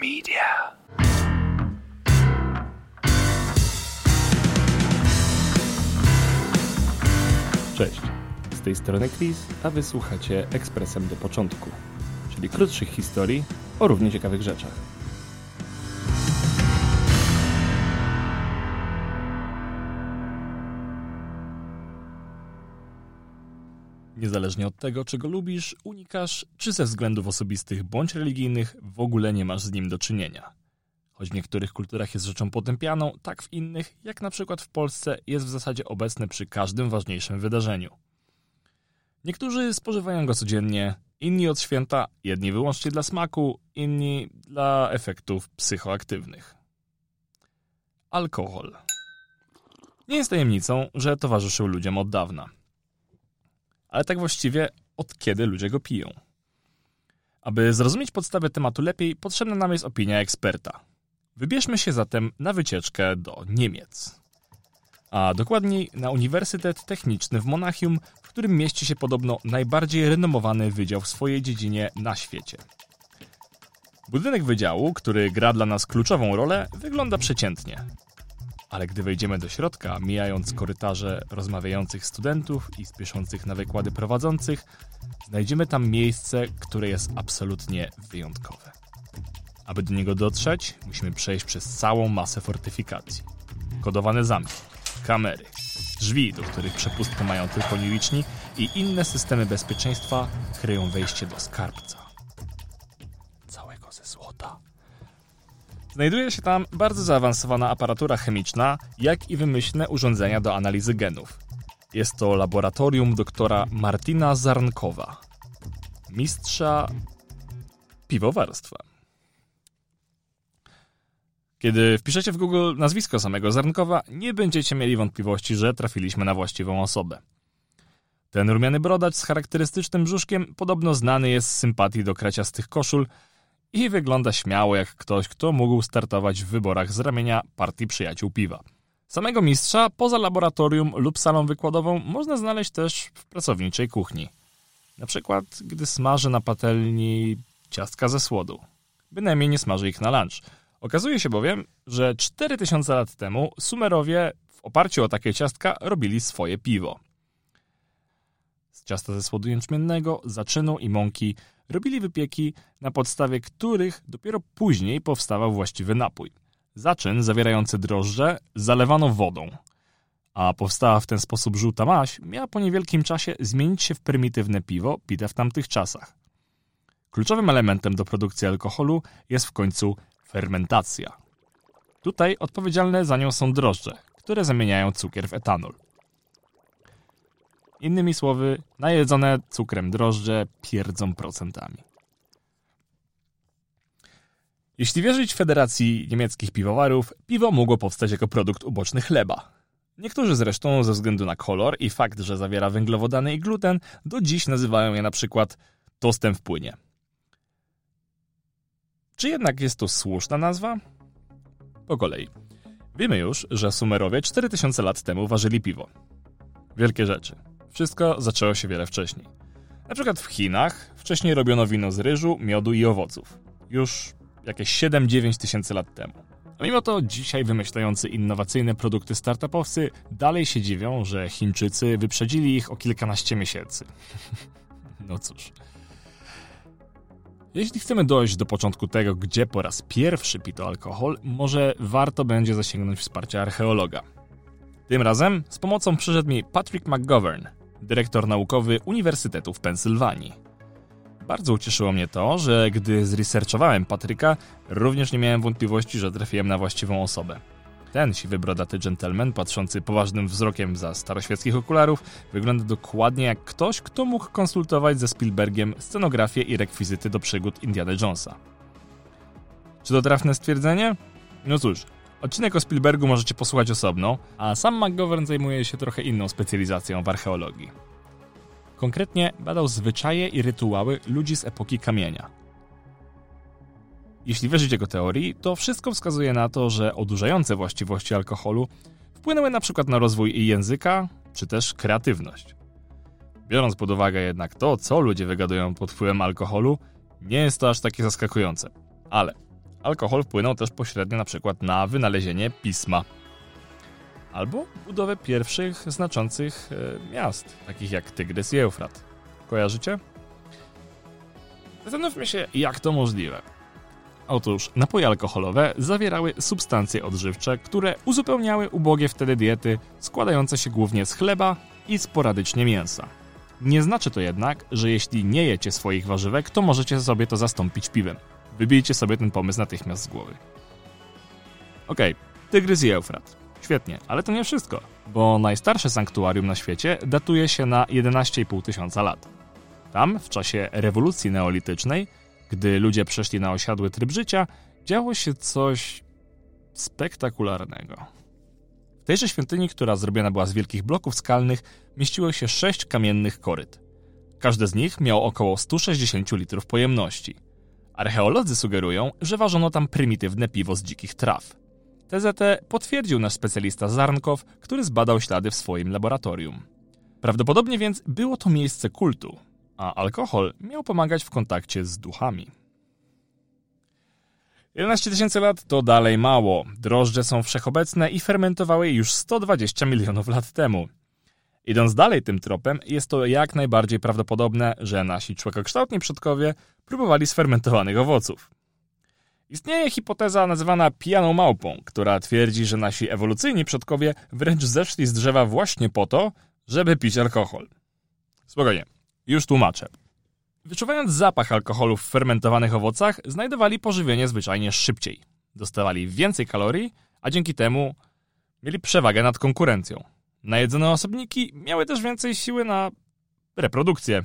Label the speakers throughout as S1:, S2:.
S1: Media. Cześć, z tej strony Chris, a wysłuchacie Ekspresem do początku, czyli krótszych historii o równie ciekawych rzeczach. Niezależnie od tego, czego lubisz, unikasz, czy ze względów osobistych bądź religijnych w ogóle nie masz z nim do czynienia. Choć w niektórych kulturach jest rzeczą potępianą, tak w innych, jak na przykład w Polsce, jest w zasadzie obecny przy każdym ważniejszym wydarzeniu. Niektórzy spożywają go codziennie, inni od święta, jedni wyłącznie dla smaku, inni dla efektów psychoaktywnych. Alkohol. Nie jest tajemnicą, że towarzyszył ludziom od dawna – ale tak właściwie od kiedy ludzie go piją. Aby zrozumieć podstawę tematu lepiej, potrzebna nam jest opinia eksperta. Wybierzmy się zatem na wycieczkę do Niemiec. A dokładniej na Uniwersytet Techniczny w Monachium, w którym mieści się podobno najbardziej renomowany wydział w swojej dziedzinie na świecie. Budynek wydziału, który gra dla nas kluczową rolę, wygląda przeciętnie. Ale gdy wejdziemy do środka, mijając korytarze rozmawiających studentów i spieszących na wykłady prowadzących, znajdziemy tam miejsce, które jest absolutnie wyjątkowe. Aby do niego dotrzeć, musimy przejść przez całą masę fortyfikacji. Kodowane zamki, kamery, drzwi, do których przepustkę mają tylko nieliczni i inne systemy bezpieczeństwa kryją wejście do skarbca. Znajduje się tam bardzo zaawansowana aparatura chemiczna, jak i wymyślne urządzenia do analizy genów. Jest to laboratorium doktora Martina Zarnkowa, mistrza piwowarstwa. Kiedy wpiszecie w Google nazwisko samego Zarnkowa, nie będziecie mieli wątpliwości, że trafiliśmy na właściwą osobę. Ten rumiany brodacz z charakterystycznym brzuszkiem podobno znany jest z sympatii do kraciastych koszul, i wygląda śmiało jak ktoś, kto mógł startować w wyborach z ramienia partii przyjaciół piwa. Samego mistrza poza laboratorium lub salą wykładową można znaleźć też w pracowniczej kuchni. Na przykład, gdy smaży na patelni ciastka ze słodu. Bynajmniej nie smaży ich na lunch. Okazuje się bowiem, że 4000 lat temu Sumerowie w oparciu o takie ciastka robili swoje piwo. Z ciasta ze słodu jęczmiennego, zaczynu i mąki robili wypieki, na podstawie których dopiero później powstawał właściwy napój. Zaczyn zawierający drożdże zalewano wodą, a powstała w ten sposób żółta maś miała po niewielkim czasie zmienić się w prymitywne piwo pite w tamtych czasach. Kluczowym elementem do produkcji alkoholu jest w końcu fermentacja. Tutaj odpowiedzialne za nią są drożdże, które zamieniają cukier w etanol. Innymi słowy, najedzone cukrem drożdże pierdzą procentami. Jeśli wierzyć Federacji Niemieckich Piwowarów, piwo mogło powstać jako produkt uboczny chleba. Niektórzy zresztą ze względu na kolor i fakt, że zawiera węglowodany i gluten, do dziś nazywają je na przykład tostem w płynie. Czy jednak jest to słuszna nazwa? Po kolei. Wiemy już, że Sumerowie 4000 lat temu ważyli piwo. Wielkie rzeczy. Wszystko zaczęło się wiele wcześniej. Na przykład w Chinach wcześniej robiono wino z ryżu, miodu i owoców. Już jakieś 7-9 tysięcy lat temu. A mimo to dzisiaj wymyślający innowacyjne produkty startupowcy dalej się dziwią, że Chińczycy wyprzedzili ich o kilkanaście miesięcy. no cóż. Jeśli chcemy dojść do początku tego, gdzie po raz pierwszy pito alkohol, może warto będzie zasięgnąć wsparcia archeologa. Tym razem z pomocą przyszedł mi Patrick McGovern, dyrektor naukowy Uniwersytetu w Pensylwanii. Bardzo ucieszyło mnie to, że gdy zresearchowałem Patryka, również nie miałem wątpliwości, że trafiłem na właściwą osobę. Ten siwy brodaty gentleman, patrzący poważnym wzrokiem za staroświeckich okularów, wygląda dokładnie jak ktoś, kto mógł konsultować ze Spielbergiem scenografię i rekwizyty do przygód Indiana Jonesa. Czy to trafne stwierdzenie? No cóż, Odcinek o Spielbergu możecie posłuchać osobno, a sam McGovern zajmuje się trochę inną specjalizacją w archeologii. Konkretnie badał zwyczaje i rytuały ludzi z epoki kamienia. Jeśli wierzyć jego teorii, to wszystko wskazuje na to, że odurzające właściwości alkoholu wpłynęły na przykład na rozwój języka, czy też kreatywność. Biorąc pod uwagę jednak to, co ludzie wygadują pod wpływem alkoholu, nie jest to aż takie zaskakujące. Ale alkohol wpłynął też pośrednio na przykład na wynalezienie pisma. Albo budowę pierwszych znaczących e, miast, takich jak Tygrys i Eufrat. Kojarzycie? Zastanówmy się, jak to możliwe. Otóż napoje alkoholowe zawierały substancje odżywcze, które uzupełniały ubogie wtedy diety składające się głównie z chleba i sporadycznie mięsa. Nie znaczy to jednak, że jeśli nie jecie swoich warzywek, to możecie sobie to zastąpić piwem. Wybijcie sobie ten pomysł natychmiast z głowy. Okej, okay, Tygrys i Eufrat. Świetnie, ale to nie wszystko, bo najstarsze sanktuarium na świecie datuje się na 11,5 tysiąca lat. Tam, w czasie rewolucji neolitycznej, gdy ludzie przeszli na osiadły tryb życia, działo się coś spektakularnego. W tejże świątyni, która zrobiona była z wielkich bloków skalnych, mieściło się sześć kamiennych koryt. Każde z nich miało około 160 litrów pojemności. Archeolodzy sugerują, że ważono tam prymitywne piwo z dzikich traw. Tezę tę potwierdził nasz specjalista Zarnkow, który zbadał ślady w swoim laboratorium. Prawdopodobnie więc było to miejsce kultu, a alkohol miał pomagać w kontakcie z duchami. 11 tysięcy lat to dalej mało. Drożdże są wszechobecne i fermentowały już 120 milionów lat temu. Idąc dalej tym tropem, jest to jak najbardziej prawdopodobne, że nasi człowiekokształtni przodkowie próbowali sfermentowanych owoców. Istnieje hipoteza nazywana pijaną małpą, która twierdzi, że nasi ewolucyjni przodkowie wręcz zeszli z drzewa właśnie po to, żeby pić alkohol. Spokojnie, już tłumaczę. Wyczuwając zapach alkoholu w fermentowanych owocach, znajdowali pożywienie zwyczajnie szybciej. Dostawali więcej kalorii, a dzięki temu mieli przewagę nad konkurencją. Najedzone osobniki miały też więcej siły na reprodukcję.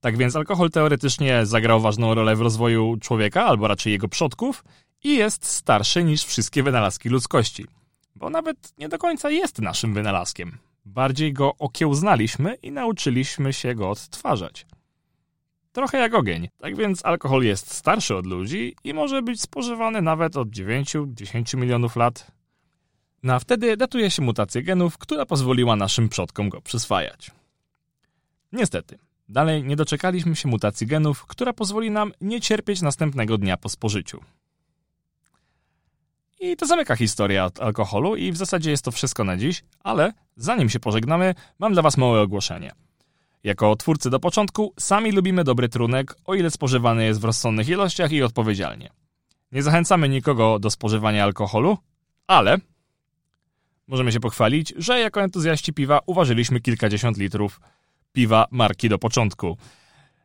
S1: Tak więc alkohol teoretycznie zagrał ważną rolę w rozwoju człowieka, albo raczej jego przodków, i jest starszy niż wszystkie wynalazki ludzkości. Bo nawet nie do końca jest naszym wynalazkiem. Bardziej go okiełznaliśmy i nauczyliśmy się go odtwarzać. Trochę jak ogień. Tak więc alkohol jest starszy od ludzi i może być spożywany nawet od 9-10 milionów lat. No a wtedy datuje się mutację genów, która pozwoliła naszym przodkom go przyswajać. Niestety, dalej nie doczekaliśmy się mutacji genów, która pozwoli nam nie cierpieć następnego dnia po spożyciu. I to zamyka historia alkoholu i w zasadzie jest to wszystko na dziś, ale zanim się pożegnamy, mam dla Was małe ogłoszenie. Jako twórcy do początku sami lubimy dobry trunek, o ile spożywany jest w rozsądnych ilościach i odpowiedzialnie. Nie zachęcamy nikogo do spożywania alkoholu, ale możemy się pochwalić, że jako entuzjaści piwa uważyliśmy kilkadziesiąt litrów piwa marki do początku.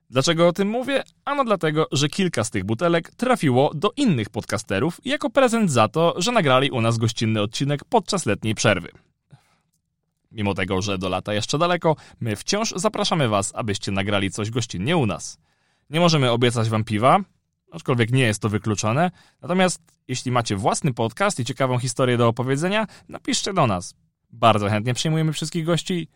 S1: Dlaczego o tym mówię? Ano dlatego, że kilka z tych butelek trafiło do innych podcasterów jako prezent za to, że nagrali u nas gościnny odcinek podczas letniej przerwy. Mimo tego, że do lata jeszcze daleko, my wciąż zapraszamy Was, abyście nagrali coś gościnnie u nas. Nie możemy obiecać Wam piwa, aczkolwiek nie jest to wykluczone. Natomiast jeśli macie własny podcast i ciekawą historię do opowiedzenia, napiszcie do nas. Bardzo chętnie przyjmujemy wszystkich gości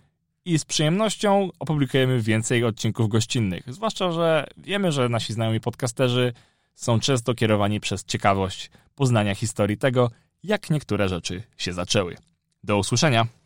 S1: i z przyjemnością opublikujemy więcej odcinków gościnnych. Zwłaszcza, że wiemy, że nasi znajomi podcasterzy są często kierowani przez ciekawość poznania historii tego, jak niektóre rzeczy się zaczęły. Do usłyszenia!